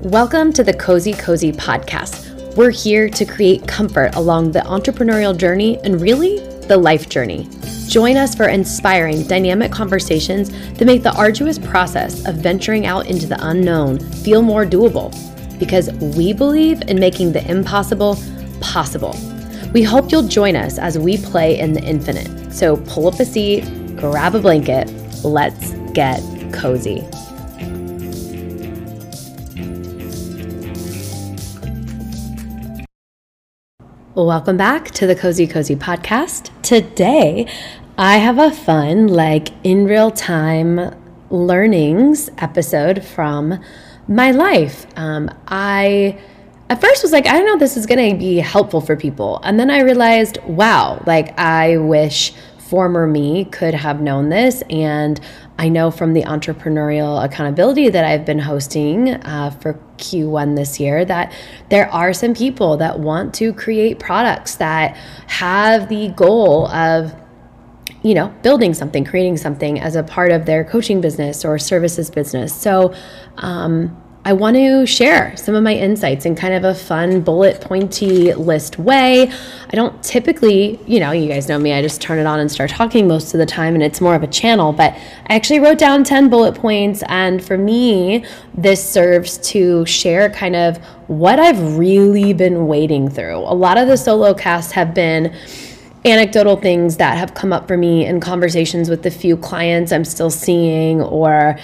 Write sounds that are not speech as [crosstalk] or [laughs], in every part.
Welcome to the kozēkozē Podcast. We're here to create comfort along the entrepreneurial journey and really the life journey. Join us for inspiring, dynamic conversations that make the arduous process of venturing out into the unknown feel more doable because we believe in making the impossible possible. We hope you'll join us as we play in the infinite. So pull up a seat, grab a blanket, let's get cozy. Welcome back to the kozēkozē Podcast. Today, I have a fun, like in real time learnings episode from my life. Um, I at first was like, I don't know this is going to be helpful for people. And then I realized, wow, like I wish former me could have known this. And I know from the entrepreneurial accountability that I've been hosting uh, for Q1 this year that there are some people that want to create products that have the goal of you know, building something, creating something as a part of their coaching business or services business. So, um, I want to share some of my insights in kind of a fun, bullet pointy list way. I don't typically, you know, you guys know me, I just turn it on and start talking most of the time, and it's more of a channel. But I actually wrote down 10 bullet points, and for me, this serves to share kind of what I've really been wading through. A lot of the solo casts have been anecdotal things that have come up for me in conversations with the few clients I'm still seeing, or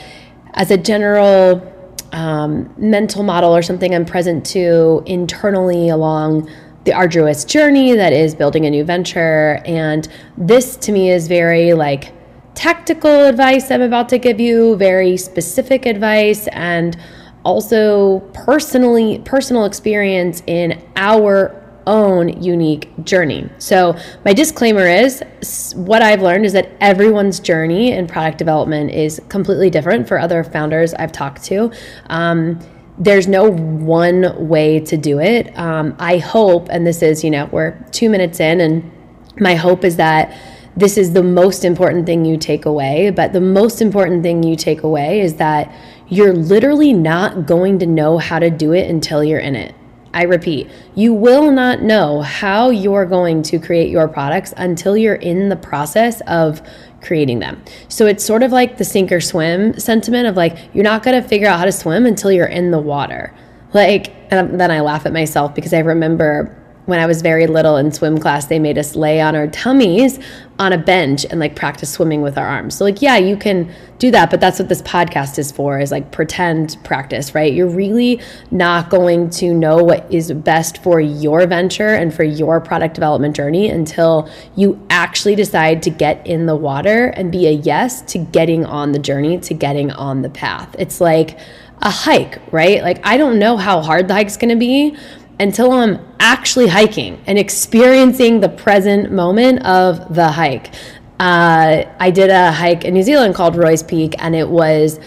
as a general um, mental model or something I'm present to internally along the arduous journey that is building a new venture. And this to me is very like tactical advice I'm about to give you, very specific advice, and also personally personal experience in our own unique journey. So, my disclaimer is what I've learned is that everyone's journey in product development is completely different for other founders I've talked to. Um, there's no one way to do it. Um, I hope, and this is, you know, we're two minutes in, and my hope is that this is the most important thing you take away. But the most important thing you take away is that you're literally not going to know how to do it until you're in it. I repeat, you will not know how you're going to create your products until you're in the process of creating them. So it's sort of like the sink or swim sentiment of like, you're not going to figure out how to swim until you're in the water. Like, and then I laugh at myself because I remember when I was very little in swim class, they made us lay on our tummies on a bench and like practice swimming with our arms. So like, yeah, you can do that, but that's what this podcast is for is like pretend practice, right? You're really not going to know what is best for your venture and for your product development journey until you actually decide to get in the water and be a yes to getting on the journey, to getting on the path. It's like a hike, right? Like I don't know how hard the hike's to be, until I'm actually hiking and experiencing the present moment of the hike. Uh, I did a hike in New Zealand called Roy's Peak, and it was.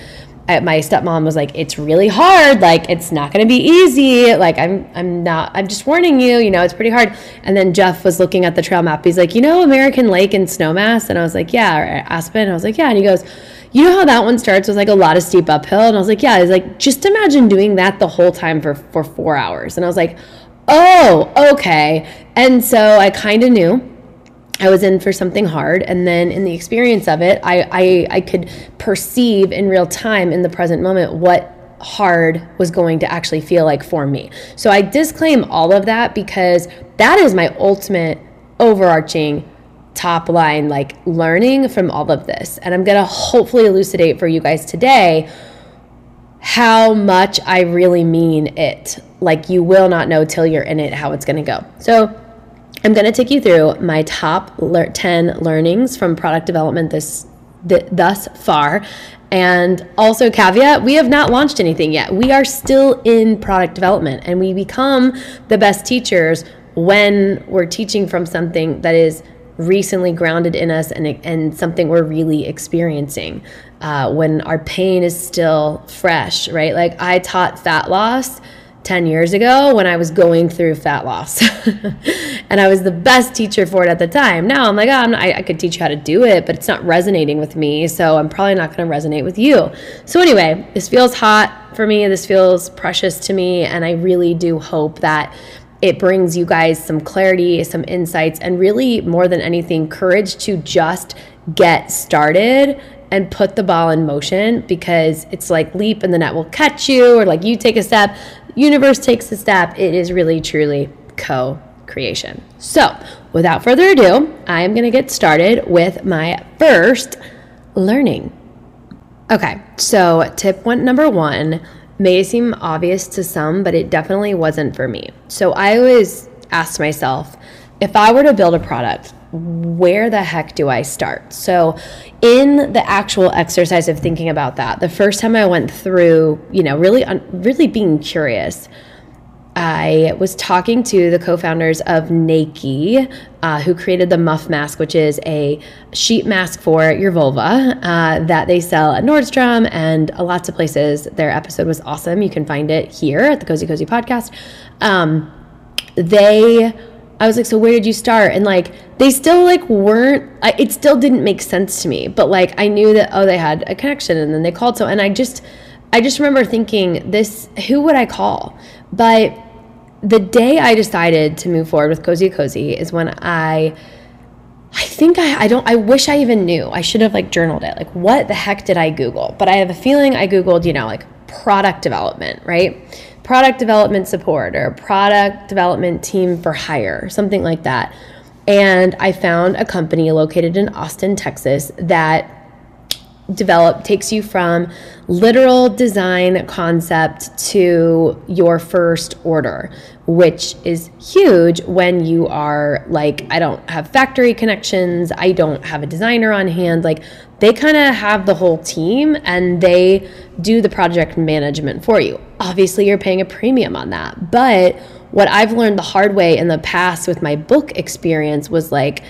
Uh, my stepmom was like, "It's really hard. Like, it's not going to be easy. Like, I'm, I'm not. I'm just warning you. You know, it's pretty hard." And then Jeff was looking at the trail map. He's like, "You know, American Lake and Snowmass?" And I was like, "Yeah." Or Aspen. I was like, "Yeah." And he goes, you know how that one starts with like a lot of steep uphill? And I was like, yeah, it's like, just imagine doing that the whole time for, for four hours. And I was like, oh, okay. And so I kind of knew I was in for something hard. And then in the experience of it, I, I, I could perceive in real time in the present moment what hard was going to actually feel like for me. So I disclaim all of that because that is my ultimate overarching top line like learning from all of this. And I'm going to hopefully elucidate for you guys today how much I really mean it. Like you will not know till you're in it how it's going to go. So I'm going to take you through my top 10 learnings from product development this th- thus far. And also, caveat, we have not launched anything yet. We are still in product development and we become the best teachers when we're teaching from something that is recently grounded in us and, and something we're really experiencing uh, when our pain is still fresh, right? Like I taught fat loss 10 years ago when I was going through fat loss. [laughs] and I was the best teacher for it at the time. Now I'm like, oh, I'm not, I, I could teach you how to do it, but it's not resonating with me. So I'm probably not going to resonate with you. So, anyway, this feels hot for me. This feels precious to me. And I really do hope that it brings you guys some clarity, some insights, and really more than anything, courage to just get started and put the ball in motion because it's like leap and the net will catch you, or like you take a step, universe takes a step. It is really, truly co creation. So, without further ado, I am going to get started with my first learning. Okay, so tip one, number one may seem obvious to some, but it definitely wasn't for me. So I always asked myself if I were to build a product, where the heck do I start? So, in the actual exercise of thinking about that, the first time I went through, you know, really, really being curious, I was talking to the co founders of Nike, uh, who created the Muff Mask, which is a sheet mask for your vulva uh, that they sell at Nordstrom and lots of places. Their episode was awesome. You can find it here at the kozēkozē Podcast. Um, they, I was like, so where did you start? And like, they still like weren't, I, it still didn't make sense to me. But like, I knew that, oh, they had a connection and then they called so, and I just, I just remember thinking, this, who would I call? But the day I decided to move forward with kozēkozē is when I I think I, I don't I wish I even knew. I should have like journaled it. Like what the heck did I Google? But I have a feeling I Googled, you know, like product development, right? Product development support or product development team for hire, something like that. And I found a company located in Austin, Texas that develop takes you from literal design concept to your first order which is huge when you are like I don't have factory connections, I don't have a designer on hand like they kind of have the whole team and they do the project management for you. Obviously you're paying a premium on that. But what I've learned the hard way in the past with my book experience was like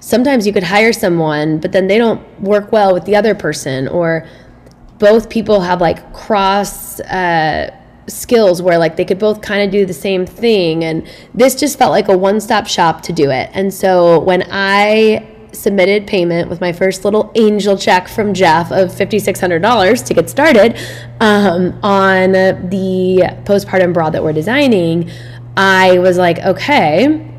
sometimes you could hire someone, but then they don't work well with the other person, or both people have like cross uh, skills where like they could both kind of do the same thing. And this just felt like a one stop shop to do it. And so when I submitted payment with my first little angel check from Jeff of $5,600 to get started um, on the postpartum bra that we're designing, I was like, okay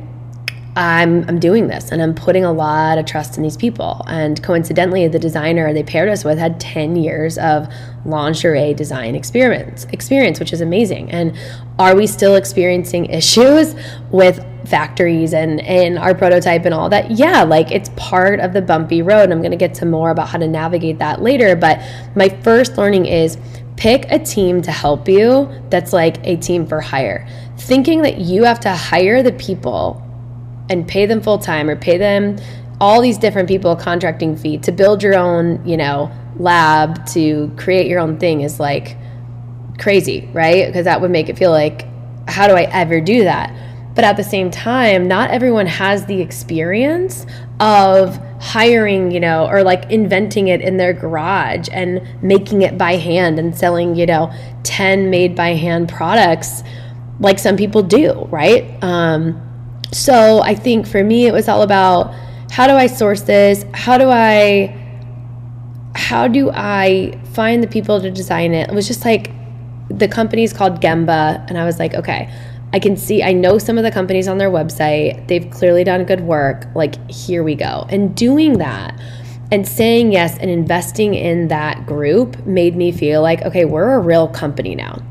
I'm, I'm doing this and I'm putting a lot of trust in these people. And coincidentally, the designer they paired us with had 10 years of lingerie design experience, experience, which is amazing. And are we still experiencing issues [laughs] with factories and, and our prototype and all that? Yeah, like it's part of the bumpy road. I'm going to get to more about how to navigate that later. But my first learning is pick a team to help you that's like a team for hire. Thinking that you have to hire the people and pay them full time or pay them all these different people contracting fee to build your own, you know, lab to create your own thing is like crazy, right? Because that would make it feel like, how do I ever do that? But at the same time, not everyone has the experience of hiring, you know, or like inventing it in their garage and making it by hand and selling, you know, 10 made by hand products like some people do, right? Um, so I think for me, it was all about how do I source this? How do I how do I find the people to design it? It was just like the company's called Gembah, and I was like, okay, I can see, I know some of the companies on their website. They've clearly done good work. Like, here we go. And doing that and saying yes and investing in that group made me feel like, okay, we're a real company now.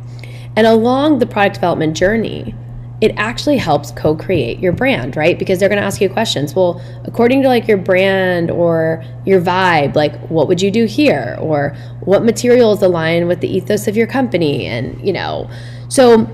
And along the product development journey, it actually helps co-create your brand right? Because they're going to ask you questions. Well according to like your brand or your vibe like what would you do here? Or what materials align with the ethos of your company? And you know so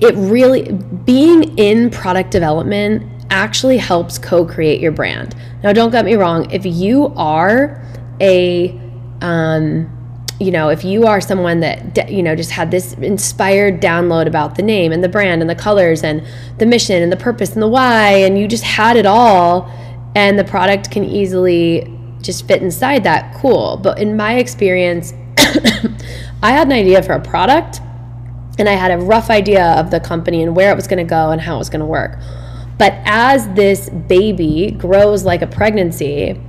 it really being in product development actually helps co-create your brand. Now don't get me wrong if you are a um, you know, if you are someone that, you know, just had this inspired download about the name and the brand and the colors and the mission and the purpose and the why, and you just had it all, and the product can easily just fit inside that, cool. But in my experience, [coughs] I had an idea for a product and I had a rough idea of the company and where it was going to go and how it was going to work. But as this baby grows like a pregnancy,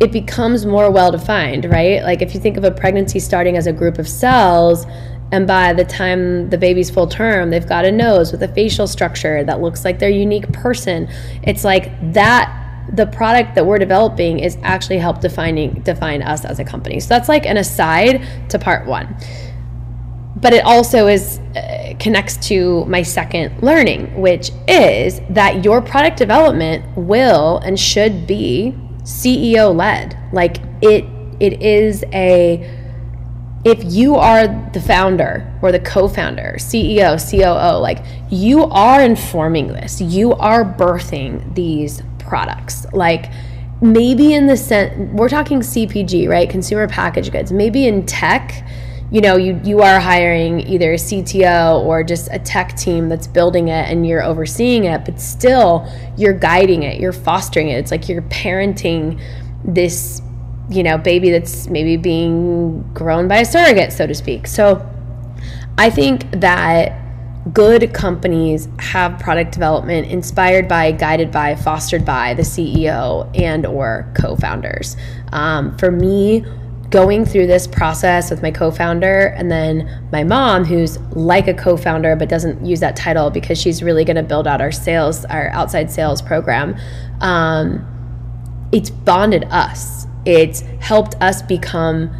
it becomes more well defined, right? Like if you think of a pregnancy starting as a group of cells, and by the time the baby's full term, they've got a nose with a facial structure that looks like their unique person. It's like that the product that we're developing is actually help defining define us as a company. So that's like an aside to part 1 but it also is uh, connects to my second learning which is that your product development will and should be ceo led like it it is a if you are the founder or the co-founder ceo coo like you are informing this. You are birthing these products. Like maybe in the sense we're talking cpg right? Consumer packaged goods. Maybe in tech you know you you are hiring either a CTO or just a tech team that's building it and you're overseeing it but still you're guiding it you're fostering it. It's like you're parenting this you know baby that's maybe being grown by a surrogate so to speak. So i think that good companies have product development inspired by guided by fostered by the ceo and or co-founders. Um, for me going through this process with my co-founder and then my mom who's like a co-founder but doesn't use that title because she's really going to build out our sales our outside sales program um, it's bonded us. It's helped us become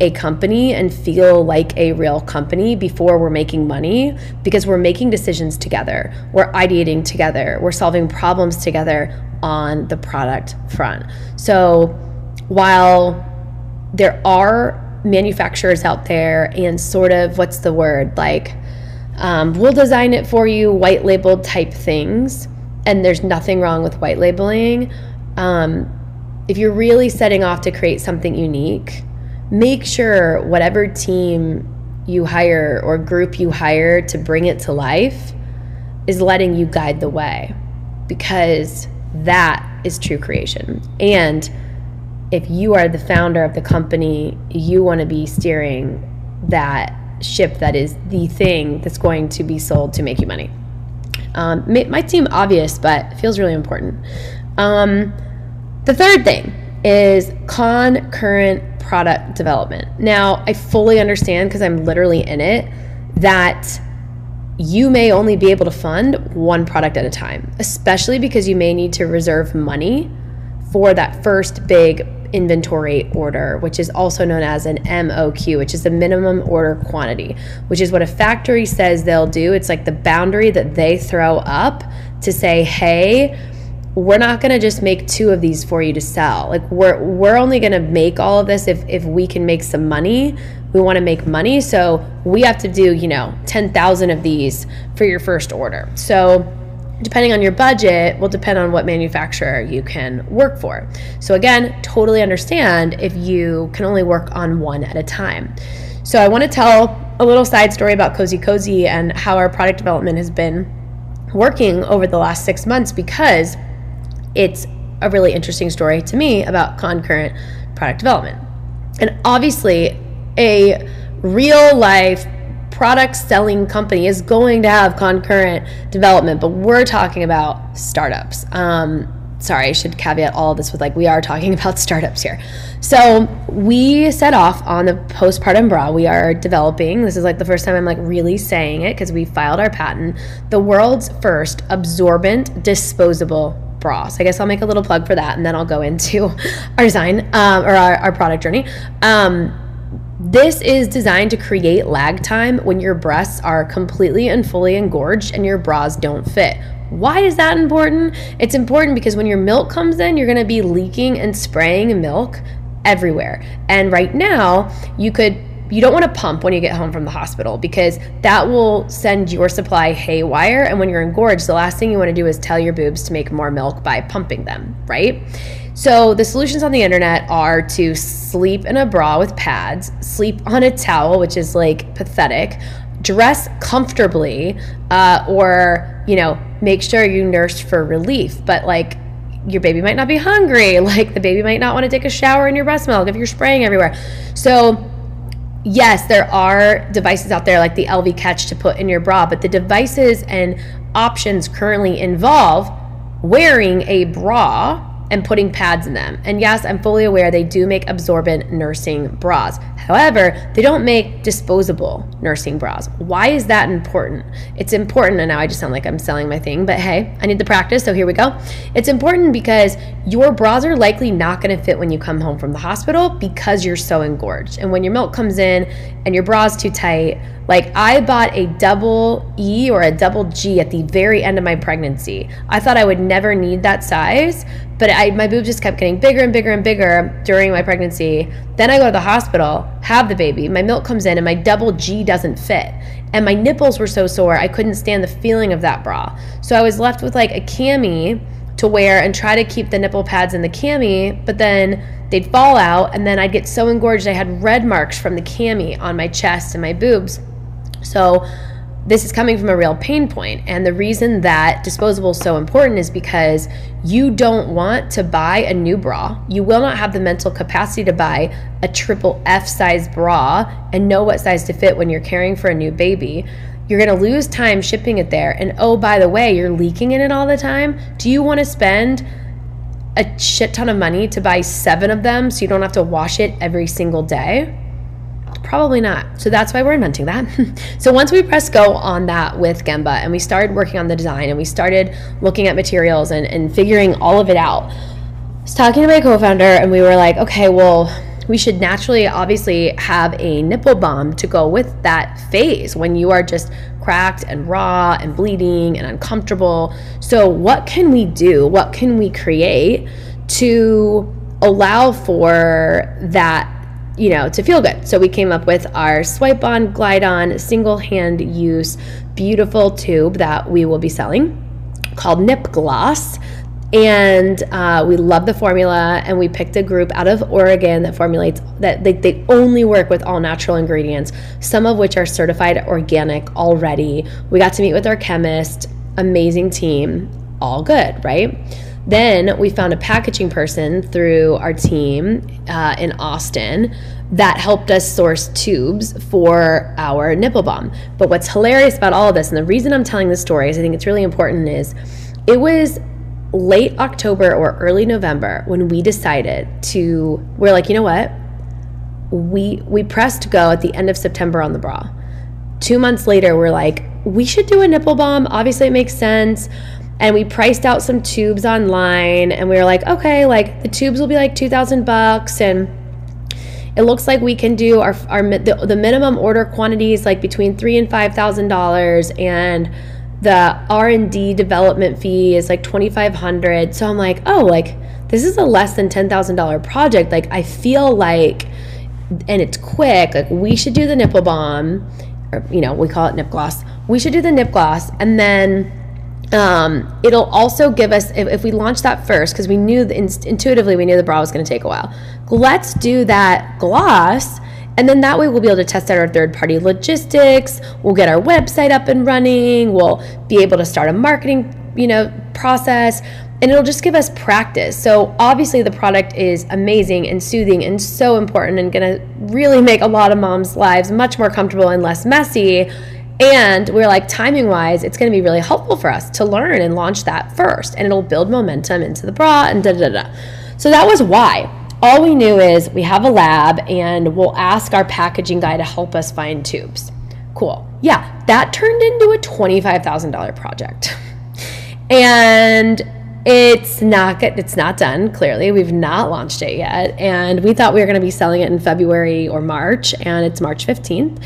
a company and feel like a real company before we're making money because we're making decisions together. We're ideating together. We're solving problems together on the product front. So while there are manufacturers out there and sort of what's the word? Like um, we'll design it for you white labeled type things and there's nothing wrong with white labeling. Um, if you're really setting off to create something unique make sure whatever team you hire or group you hire to bring it to life is letting you guide the way because that is true creation. And if you are the founder of the company, you want to be steering that ship that is the thing that's going to be sold to make you money. Um, might seem obvious, but feels really important. Um, the third thing is concurrent product development. Now, I fully understand because I'm literally in it that you may only be able to fund one product at a time, especially because you may need to reserve money for that first big inventory order, which is also known as an MOQ, which is the minimum order quantity, which is what a factory says they'll do. It's like the boundary that they throw up to say, hey, we're not going to just make two of these for you to sell. Like we're we're only going to make all of this if if we can make some money. We want to make money, so we have to do, you know, 10,000 of these for your first order. So depending on your budget will depend on what manufacturer you can work for. So again, totally understand if you can only work on one at a time. So I want to tell a little side story about kozēkozē and how our product development has been working over the last 6 months because it's a really interesting story to me about concurrent product development. And obviously, a real life product selling company is going to have concurrent development, but we're talking about startups. Um, sorry, I should caveat all this with like, we are talking [laughs] about startups here. So we set off on the postpartum bra. We are developing, this is like the first time I'm like really saying it because we filed our patent, the world's first absorbent disposable bra. So I guess I'll make a little plug for that and then I'll go into [laughs] our design um, or our, our, product journey. Um, this is designed to create lag time when your breasts are completely and fully engorged and your bras don't fit. Why is that important? It's important because when your milk comes in, you're gonna be leaking and spraying milk everywhere. And right now, you could you don't want to pump when you get home from the hospital because that will send your supply haywire. And when you're engorged, the last thing you want to do is tell your boobs to make more milk by pumping them, right? So the solutions on the internet are to sleep in a bra with pads, sleep on a towel, which is like pathetic, dress comfortably, uh, or you know, make sure you nurse for relief. But like your baby might not be hungry, [laughs] like the baby might not want to take a shower in your breast milk if you're spraying everywhere. So yes, there are devices out there like the Elvie Catch to put in your bra, but the devices and options currently involve wearing a bra and putting pads in them. And yes, I'm fully aware they do make absorbent nursing bras. However, they don't make disposable nursing bras. Why is that important? It's important, and now I just sound like I'm selling my thing, but hey, I need the practice, so here we go. It's important because your bras are likely not gonna fit when you come home from the hospital because you're so engorged. And when your milk comes in and your bra's too tight, like I bought a double E or a double G at the very end of my pregnancy. I thought I would never need that size, but I, my boobs just kept getting bigger and bigger and bigger during my pregnancy. Then I go to the hospital, have the baby, my milk comes in, and my double G doesn't fit. And my nipples were so sore, I couldn't stand the feeling of that bra. So I was left with like a cami to wear and try to keep the nipple pads in the cami, but then they'd fall out, and then I'd get so engorged I had red marks from the cami on my chest and my boobs. So this is coming from a real pain point. And the reason that disposable is so important is because you don't want to buy a new bra. You will not have the mental capacity to buy a triple F size bra and know what size to fit when you're caring for a new baby. You're going to lose time shipping it there. And oh, by the way, you're leaking in it all the time. Do you want to spend a shit ton of money to buy seven of them so you don't have to wash it every single day? Probably not. So that's why we're inventing that. [laughs] so once we press go on that with Gembah and we started working on the design and we started looking at materials and, and figuring all of it out, I was talking to my co-founder and we were like, okay, well, we should naturally obviously have a nipple balm to go with that phase when you are just cracked and raw and bleeding and uncomfortable. So what can we do? What can we create to allow for that you know, to feel good. So we came up with our swipe on, glide on, single hand use, beautiful tube that we will be selling called Nip Gloss. And uh, we love the formula, and we picked a group out of Oregon that formulates that they, they only work with all natural ingredients, some of which are certified organic already. We got to meet with our chemist, amazing team, all good, right? Then we found a packaging person through our team uh, in Austin that helped us source tubes for our nipple balm. But what's hilarious about all of this, and the reason I'm telling this story is I think it's really important, is it was late October or early November when we decided to, we're like, you know what? We, we pressed go at the end of September on the bra. Two months later, we're like, we should do a nipple balm. Obviously, it makes sense and we priced out some tubes online and we were like okay like the tubes will be like 2000 bucks and it looks like we can do our, our the, the minimum order quantities like between three and five thousand dollars and the r&d development fee is like 2500 so i'm like oh like this is a less than $10000 project. Like i feel like and it's quick like we should do the nipple balm or you know we call it nip gloss. We should do the nip gloss and then um, it'll also give us if, if we launch that first because we knew the, intuitively we knew the bra was going to take a while. Let's do that gloss and then that way we'll be able to test out our third party logistics. We'll get our website up and running. We'll be able to start a marketing you know process and it'll just give us practice. So obviously the product is amazing and soothing and so important and going to really make a lot of moms lives much more comfortable and less messy and we're like, timing wise, it's going to be really helpful for us to learn and launch that first. And it'll build momentum into the bra and da da da. So that was why. All we knew is we have a lab and we'll ask our packaging guy to help us find tubes. Cool. Yeah, that turned into a $25,000 project. and it's not good. It's not done. Clearly, we've not launched it yet, and we thought we were going to be selling it in February or March, and it's March fifteenth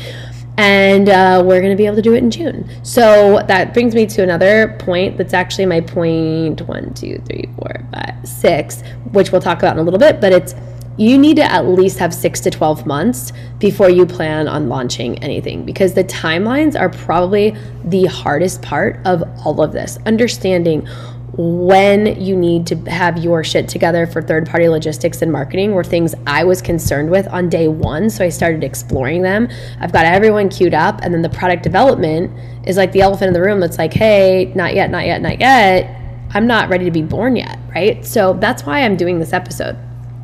and uh, we're going to be able to do it in June. So that brings me to another point that's actually my point one, two, three, four, five, six, which we'll talk about in a little bit, but it's you need to at least have six to 12 months before you plan on launching anything because the timelines are probably the hardest part of all of this. Understanding when you need to have your shit together for third party logistics and marketing were things I was concerned with on day one. So I started exploring them. I've got everyone queued up, and then the product development is like the elephant in the room that's like, hey, not yet, not yet, not yet. I'm not ready to be born yet, right? So that's why I'm doing this episode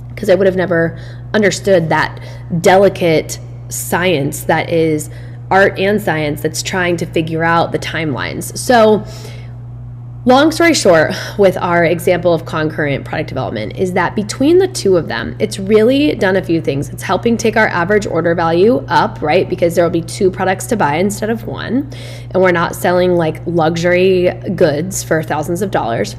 because I would have never understood that delicate science that is art and science that's trying to figure out the timelines. So, long story short, with our example of concurrent product development, is that between the two of them, it's really done a few things. It's helping take our average order value up, right? Because there will be two products to buy instead of one. And we're not selling like luxury goods for thousands of dollars.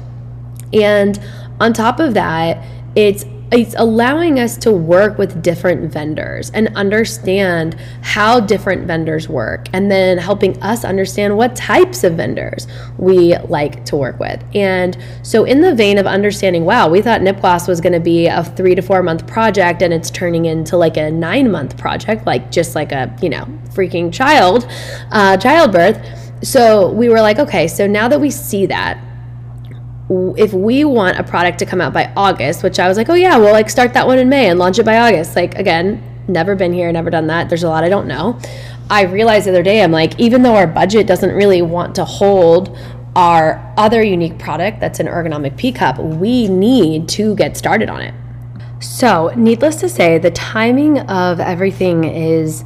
And on top of that, it's it's allowing us to work with different vendors and understand how different vendors work and then helping us understand what types of vendors we like to work with. And so in the vein of understanding wow we thought nip gloss was going to be a three to four month project and it's turning into like a nine month project like just like a you know freaking child uh, childbirth. So we were like okay so now that we see that if we want a product to come out by August, which I was like, oh yeah, we'll like start that one in May and launch it by August. Like again, never been here, never done that. There's a lot I don't know. I realized the other day, I'm like, even though our budget doesn't really want to hold our other unique product that's an ergonomic P cup, we need to get started on it. So, needless to say, the timing of everything is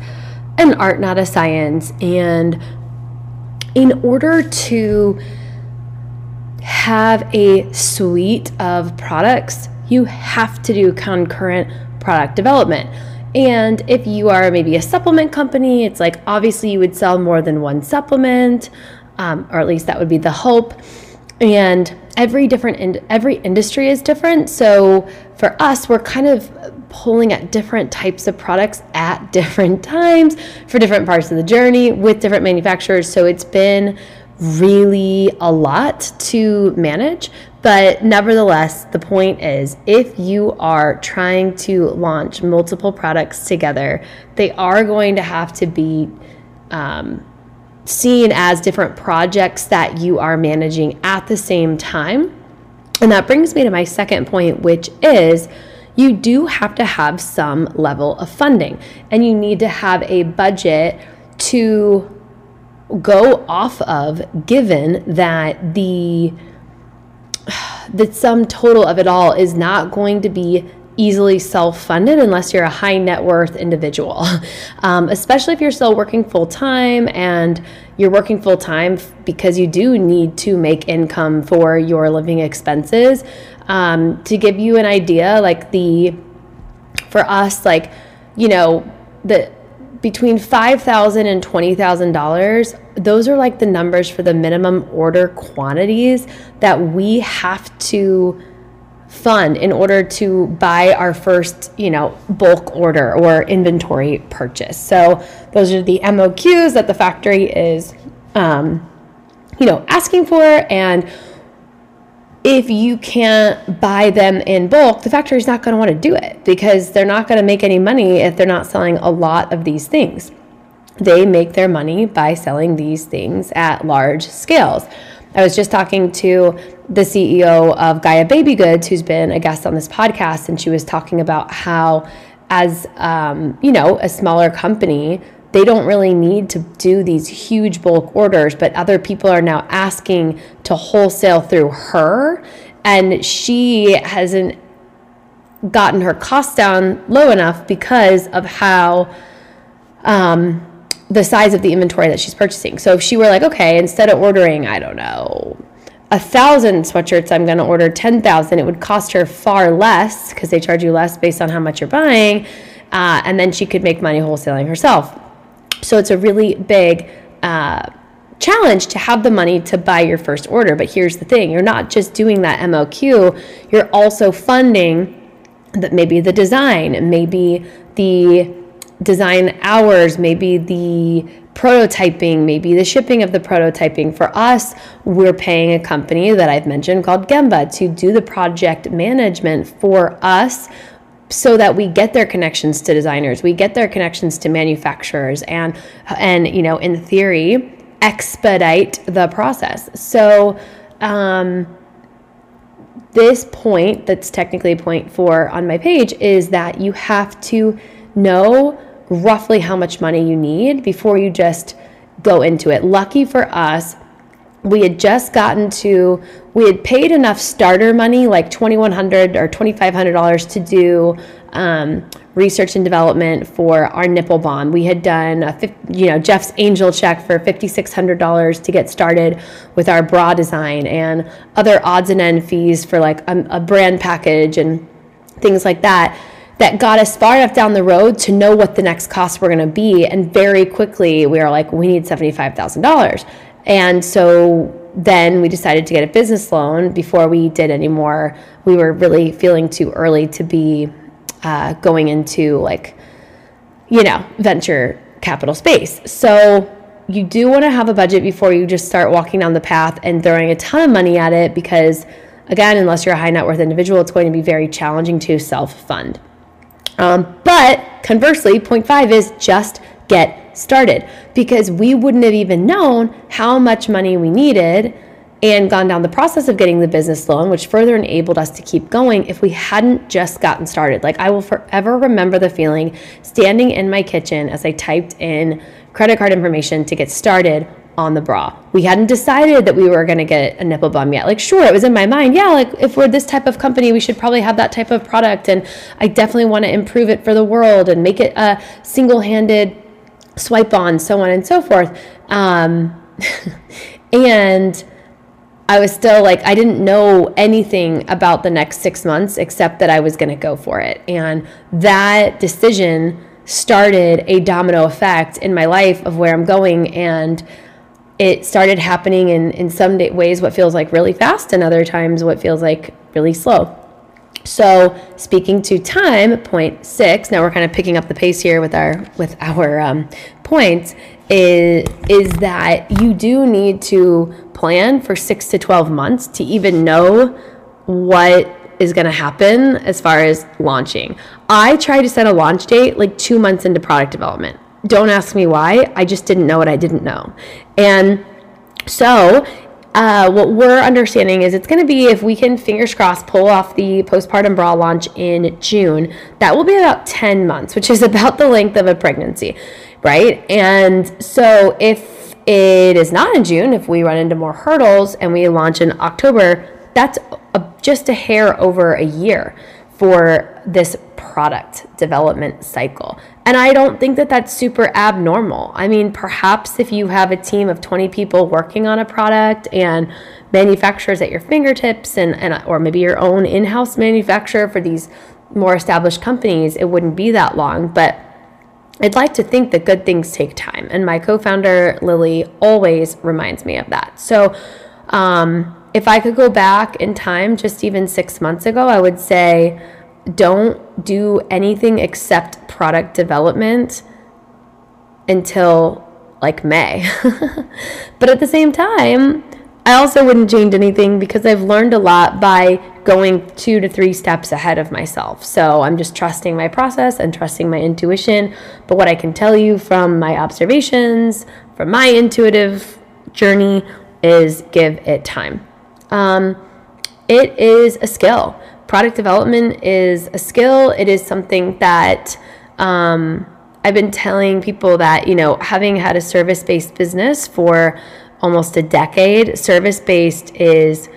an art, not a science. And in order to have a suite of products, you have to do concurrent product development. And if you are maybe a supplement company, it's like obviously you would sell more than one supplement, um, or at least that would be the hope. And every different in- every industry is different. So for us, we're kind of pulling at different types of products at [laughs] different times for different parts of the journey with different manufacturers. So it's been really a lot to manage. But nevertheless, the point is if you are trying to launch multiple products together, they are going to have to be um, seen as different projects that you are managing at the same time. And that brings me to my second point, which is you do have to have some level of funding and you need to have a budget to go off of given that the [sighs] the sum total of it all is not going to be easily self-funded unless you're a high net worth individual. [laughs] Um, especially if you're still working full-time and you're working full-time because you do need to make income for your living expenses. Um, to give you an idea like the for us like you know the between $5,000 and $20,000, those are like the numbers for the minimum order quantities that we have to fund in order to buy our first, you know, bulk order or inventory purchase. So those are the MOQs that the factory is, um, you know, asking for and if you can't buy them in bulk, the factory is not going to want to do it because they're not going to make any money if they're not selling a lot of these things. They make their money by selling these things at large scales. I was just talking to the CEO of Gaia Baby Goods, who's been a guest on this podcast, and she was talking about how, as um, you know, a smaller company, they don't really need to do these huge bulk orders, but other people are now asking to wholesale through her. And she hasn't gotten her costs down low enough because of how um, the size of the inventory that she's purchasing. So if she were like, okay, instead of ordering, I don't know, a thousand sweatshirts, I'm going to order 10,000, it would cost her far less because they charge you less based on how much you're buying. Uh, and then she could make money wholesaling herself. So it's a really big uh, challenge to have the money to buy your first order. But here's the thing you're not just doing that MOQ, you're also funding that maybe the design, maybe the design hours, maybe the prototyping, maybe the shipping of the prototyping. For us, we're paying a company that I've mentioned called Gembah to do the project management for us so that we get their connections to designers, we get their connections to manufacturers, and and you know, in theory, expedite the process. So. Um, this point that's technically point four on my page is that you have to know roughly how much money you need before you just go into it. Lucky for us, we had just gotten to we had paid enough starter money like 2100 or $2500 to do um, research and development for our nipple balm. We had done, a, you know, Jeff's angel check for $5,600 to get started with our bra design and other odds and end fees for like a, a brand package and things like that that got us far enough down the road to know what the next costs were going to be. And very quickly, we were like, we need $75,000. And so then we decided to get a business loan before we did any more. We were really feeling too early to be uh, going into like, you know, venture capital space. So you do want to have a budget before you just start walking down the path and throwing a ton of money at it because, again, unless you're a high net worth individual, it's going to be very challenging to self fund. Um, but conversely, point five is just get started because we wouldn't have even known how much money we needed and gone down the process of getting the business loan, which further enabled us to keep going if we hadn't just gotten started. Like, I will forever remember the feeling standing in my kitchen as I typed in credit card information to get started on the bra. We hadn't decided that we were going to get a nipple balm yet. Like, sure, it was in my mind. Yeah, like if we're this type of company, we should probably have that type of product. And I definitely want to improve it for the world and make it a single handed swipe on, so on and so forth. Um, [laughs] and I was still like, I didn't know anything about the next six months except that I was going to go for it. And that decision started a domino effect in my life of where I'm going. And it started happening in, in some ways what feels like really fast and other times what feels like really slow. So speaking to time, point six. Now we're kind of picking up the pace here with our with [laughs] our um, points. Is is that you do need to plan for six to twelve months to even know what is going to happen as far as launching. I try to set a launch date like two months into product development. Don't ask me why. I just didn't know what I didn't know. And so, uh, what we're understanding is it's going to be if we can, fingers crossed, pull off the postpartum bra launch in June, that will be about 10 months, which is [laughs] about the length of a pregnancy, right? And so, if it is not in June, if we run into more hurdles and we launch in October, that's a, just a hair over a year for this product development cycle. And I don't think that that's super abnormal. I mean, perhaps if you have a team of 20 people working on a product and manufacturers at your fingertips and, and or maybe your own in-house manufacturer for these more established companies, it wouldn't be that long, but I'd like to think that good things take time. And my co-founder Lily always reminds me of that. So, um, if I could go back in time, just even six months ago, I would say don't do anything except product development until like May. [laughs] but at the same time, I also wouldn't change anything because I've learned a lot by going two to three steps ahead of myself. So I'm just trusting my process and trusting my intuition. But what I can tell you from my observations, from my intuitive journey, is give it time. Um, it is a skill. Product development is a skill. It is something that um, I've been telling people that, you know, having had a service based business for almost a decade, service based is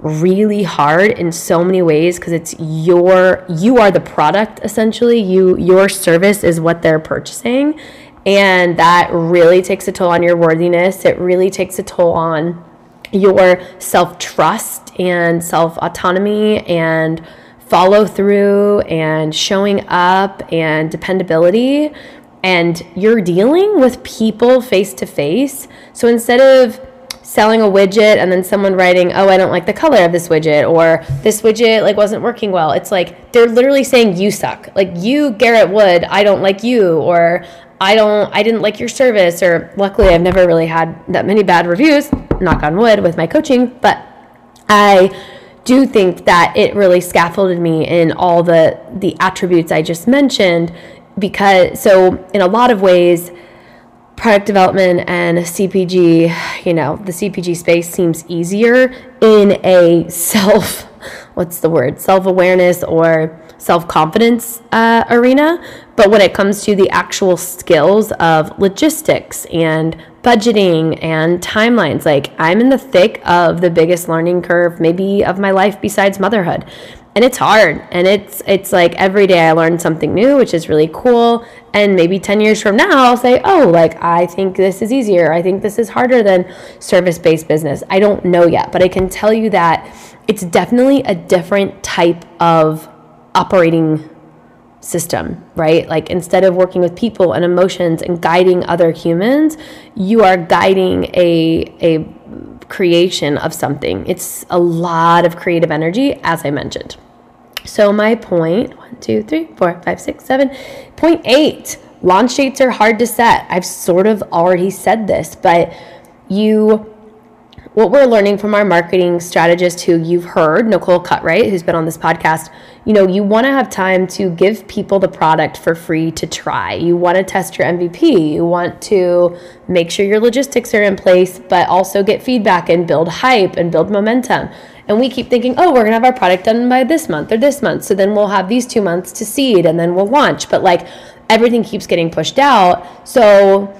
really hard in so many ways because it's your you are the product essentially. You your service is what they're purchasing. And that really takes a toll on your worthiness. It really takes a toll on your self trust and self autonomy and follow through and showing up and dependability. And you're dealing with people face to face. So instead of selling a widget and then someone writing, "Oh, I don't like the color of this widget," or "This widget like wasn't working well." It's like they're literally saying you suck. Like you, Garrett Wood, I don't like you, or I don't I didn't like your service or luckily I've never really had that many bad reviews, knock on wood with my coaching, but I do think that it really scaffolded me in all the the attributes I just mentioned because so in a lot of ways product development and CPG, you know, the CPG space seems easier in a [laughs] self what's the word? self-awareness or self-confidence uh, arena but when it comes to the actual skills of logistics and budgeting and timelines, like I'm in the thick of the biggest learning curve, maybe of my life besides motherhood. and it's hard. And it's it's like every day i learn something new which is really cool. And maybe 10 years from now i'll say oh like i think this is easier. I think this is harder than service-based business. I don't know yet but i can tell you that it's definitely a different type of operating system, right? Like instead of working with people and emotions and guiding other humans, you are guiding a a creation of something. It's a lot of creative energy, as I mentioned. So my point, one, two, three, four, five, six, seven, point eight. Launch dates are hard to set. I've sort of already said this, but you what we're learning from our marketing strategist who you've heard, Nicole Cutright, who's been on this podcast, you know, you want to have time to give people the product for free to try. You want to test your MVP. You want to make sure your logistics are in place, but also get feedback and build hype and build momentum. And we keep thinking, oh, we're going to have our product done by this month or this month. So then we'll have these two months to seed and then we'll launch. But like everything keeps getting pushed out. So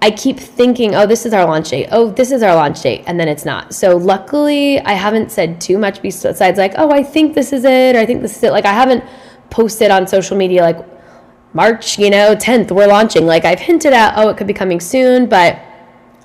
I keep thinking, oh, this is our launch date. Oh, this is our launch date. And then it's not. So luckily, I haven't said too much besides like, oh, I think this is it, or I think this is it. Like, I haven't posted on social media like March, you know, 10th, we're launching. Like, I've hinted at, oh, it could be coming soon. But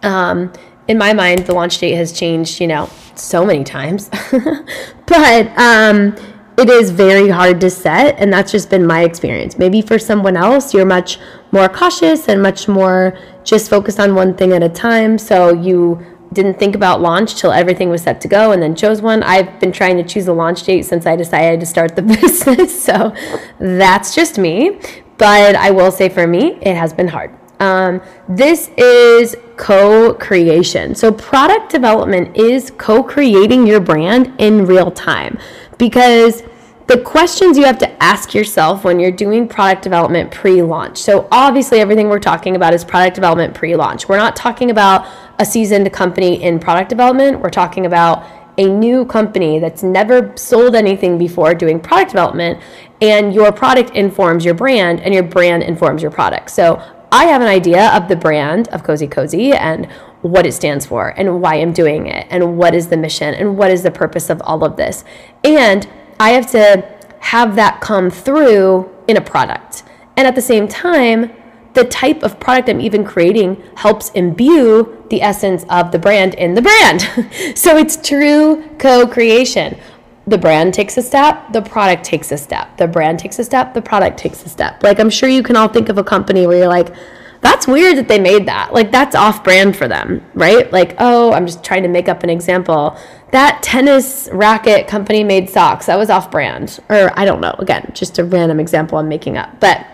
um, in my mind, the launch date has changed, you know, so many times. [laughs] but um, it is very hard to set. And that's just been my experience. Maybe for someone else, you're much more cautious and much more just focused on one thing at a time. So you didn't think about launch till everything was set to go and then chose one. I've been trying to choose a launch date since I decided to start the [laughs] business. So that's just me. But I will say for me, it has been hard. Um, this is co creation. So, product development is co creating your brand in real time because the questions you have to ask yourself when you're doing product development pre launch. So, obviously, everything we're talking about is product development pre launch. We're not talking about a seasoned company in product development. We're talking about a new company that's never sold anything before doing product development, and your product informs your brand, and your brand informs your product. So, I have an idea of the brand of kozēkozē and what it stands for, and why I'm doing it, and what is the mission, and what is the purpose of all of this. And I have to have that come through in a product. And at the same time, the type of product I'm even creating helps imbue the essence of the brand in the brand. [laughs] so it's true co creation. The brand takes a step, the product takes a step. The brand takes a step, the product takes a step. Like, I'm sure you can all think of a company where you're like, that's weird that they made that. Like, that's off brand for them, right? Like, oh, I'm just trying to make up an example that tennis racket company made socks. That was off brand. Or I don't know. Again, just a random example I'm making up. But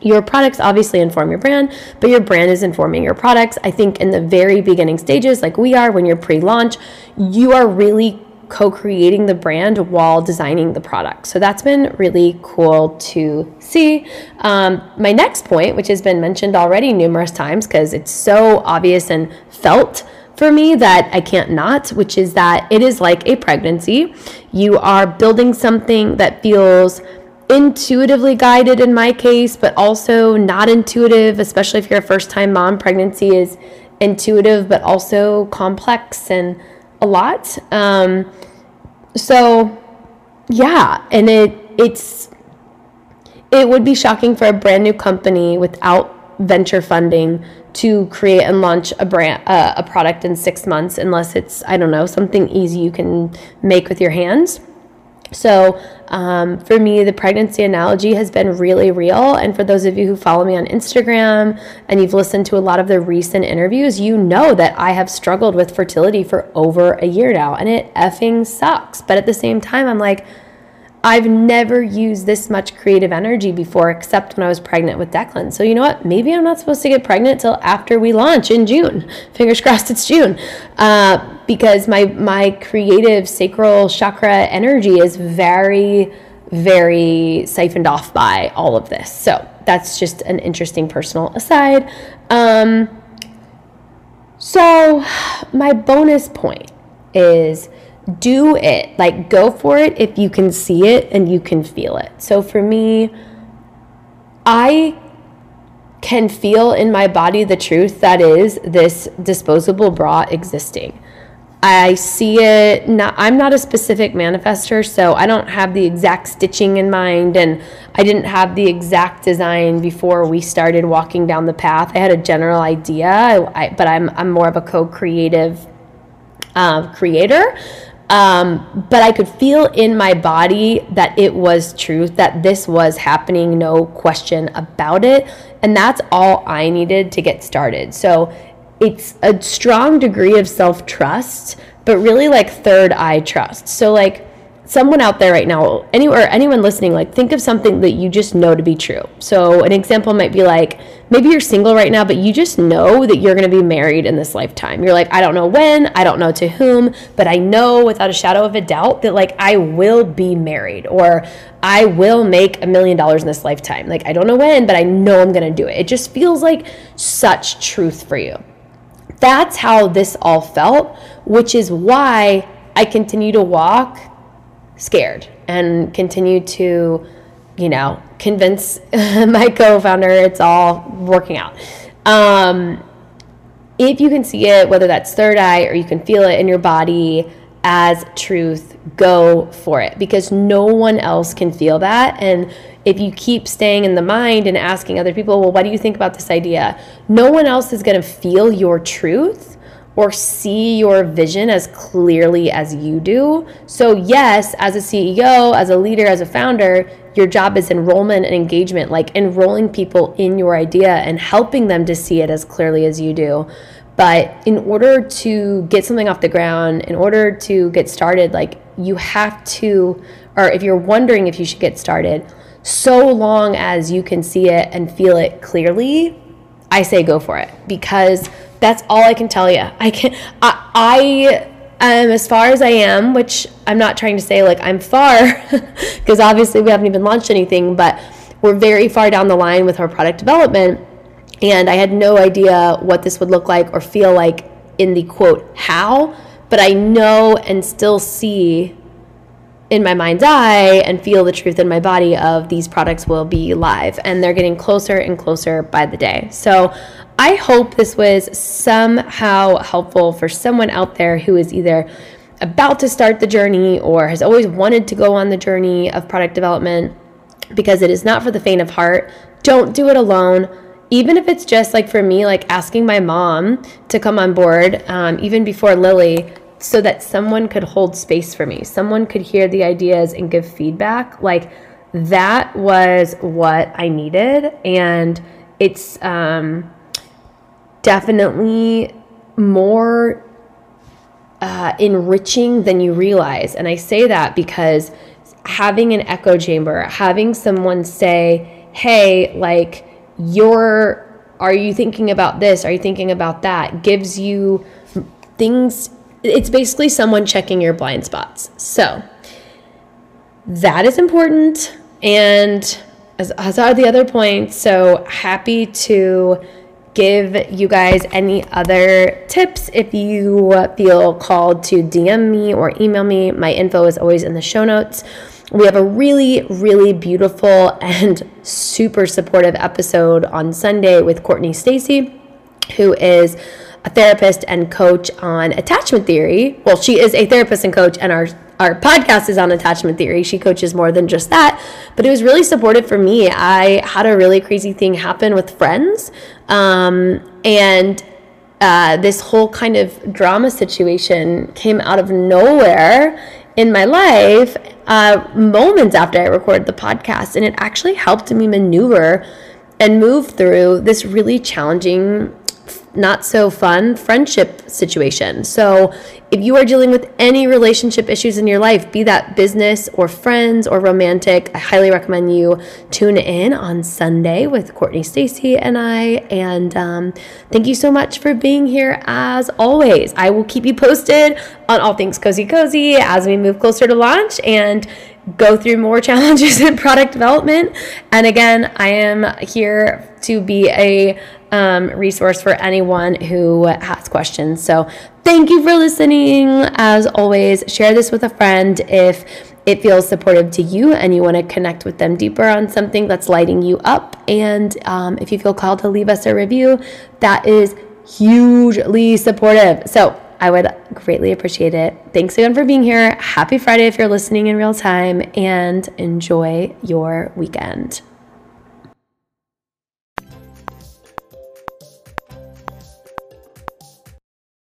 your products obviously inform your brand, but your brand is informing your products. I think in the very beginning stages, like we are when you're pre launch, you are really co creating the brand while designing the product. So that's been really cool to see. Um, my next point, which has been mentioned already numerous times because it's so obvious and felt for me that I can't not, which is that it is like a pregnancy. You are building something that feels intuitively guided in my case, but also not intuitive, especially if you're a first time mom. Pregnancy is intuitive, but also complex and a lot. Um, so, yeah, and it it's it would be shocking for a brand new company without venture funding to create and launch a brand uh, a product in six months unless it's i don't know something easy you can make with your hands so um, for me the pregnancy analogy has been really real. And for those of you who follow me on instagram and you've listened to a lot of the recent interviews you know that i have struggled with fertility for over a year now and it effing sucks. But at the same time i'm like I've never used this much creative energy before except when I was pregnant with Declan. So, you know what? Maybe I'm not supposed to get pregnant till after we launch in June. [laughs] Fingers crossed it's June. Uh, because my, my creative sacral chakra energy is very, very siphoned off by all of this. So, that's just an interesting personal aside. Um, so, [sighs] my bonus point is do it. Like, go for it if you can see it and you can feel it. So, for me, I can feel in my body the truth that is this disposable bra existing. I see it not I'm not a specific manifester, so I don't have the exact stitching in mind and I didn't have the exact design before we started walking down the path. I had a general idea, I, but I'm I'm more of a co-creative uh, creator. Um, but I could feel in my body that it was truth, that this was happening, no question about it. And that's all I needed to get started. So it's a strong degree of self trust, but really like third eye trust. So, like, someone out there right now, anywhere, anyone listening, like think of something that you just know to be true. So an example might be like maybe you're single right now, but you just know that you're going to be married in this lifetime. You're like, I don't know when, I don't know to whom, but I know without a shadow of a doubt that like I will be married or I will make a million dollars in this lifetime. Like I don't know when, but I know I'm going to do it. It just feels like such truth for you. That's how this all felt, which is why I continue to walk scared and continue to, you know, convince [laughs] my co founder it's all working out. Um, if you can see it, whether that's third eye or you can feel it in your body as truth, go for it because no one else can feel that. And if you keep staying in the mind and asking other people, well, what do you think about this idea? No one else is going to feel your truth or see your vision as clearly as you do. So, yes, as a CEO, as a leader, as a founder, your job is enrollment and engagement, like enrolling people in your idea and helping them to see it as clearly as you do. But in order to get something off the ground, in order to get started, like you have to, or if you're wondering if you should get started, so long as you can see it and feel it clearly, I say go for it because that's all I can tell you. I can I, I am as far as I am, which I'm not trying to say like I'm far [laughs] because obviously we haven't even launched anything, but we're very far down the line with our product development and I had no idea what this would look like or feel like in the quote how, but I know and still see in my mind's eye and feel the truth in my body of these products will be live and they're getting closer and closer by the day. So I hope this was somehow helpful for someone out there who is either about to start the journey or has always wanted to go on the journey of product development because it is not for the faint of heart. Don't do it alone. Even if it's just like for me, like asking my mom to come on board, um, even before Lily, so that someone could hold space for me, someone could hear the ideas and give feedback. Like that was what I needed. And it's um, definitely more uh, enriching than you realize. And I say that because having an echo chamber, having someone say, hey, like, you're, are you thinking about this? Are you thinking about that? Gives you things it's basically someone checking your blind spots. So that is important. And as, as are the other points. So happy to give you guys any other tips if you feel called to DM me or email me. My info is always in the show notes. We have a really, really beautiful and super supportive episode on Sunday with Courtney Stacy, who is a therapist and coach on attachment theory. Well, she is a therapist and coach, and our our podcast is on attachment theory. She coaches more than just that, but it was really supportive for me. I had a really crazy thing happen with friends, um, and uh, this whole kind of drama situation came out of nowhere in my life uh, moments after I recorded the podcast, and it actually helped me maneuver and move through this really challenging not so fun friendship situation. So, if you are dealing with any relationship issues in your life, be that business or friends or romantic, I highly recommend you tune in on Sunday with Courtney Stacy and I. And um, thank you so much for being here as always. I will keep you posted on all things kozēkozē as we move closer to launch and go through more [laughs] challenges in product development. And again, I am here to be a um, resource for anyone who has questions. So, thank you for listening. As always, share this with a friend if it feels supportive to you and you want to connect with them deeper on something that's lighting you up. And um, if you feel called to leave us a review, that is hugely supportive. So, I would greatly appreciate it. Thanks again for being here. Happy Friday if you're listening in real time, and enjoy your weekend.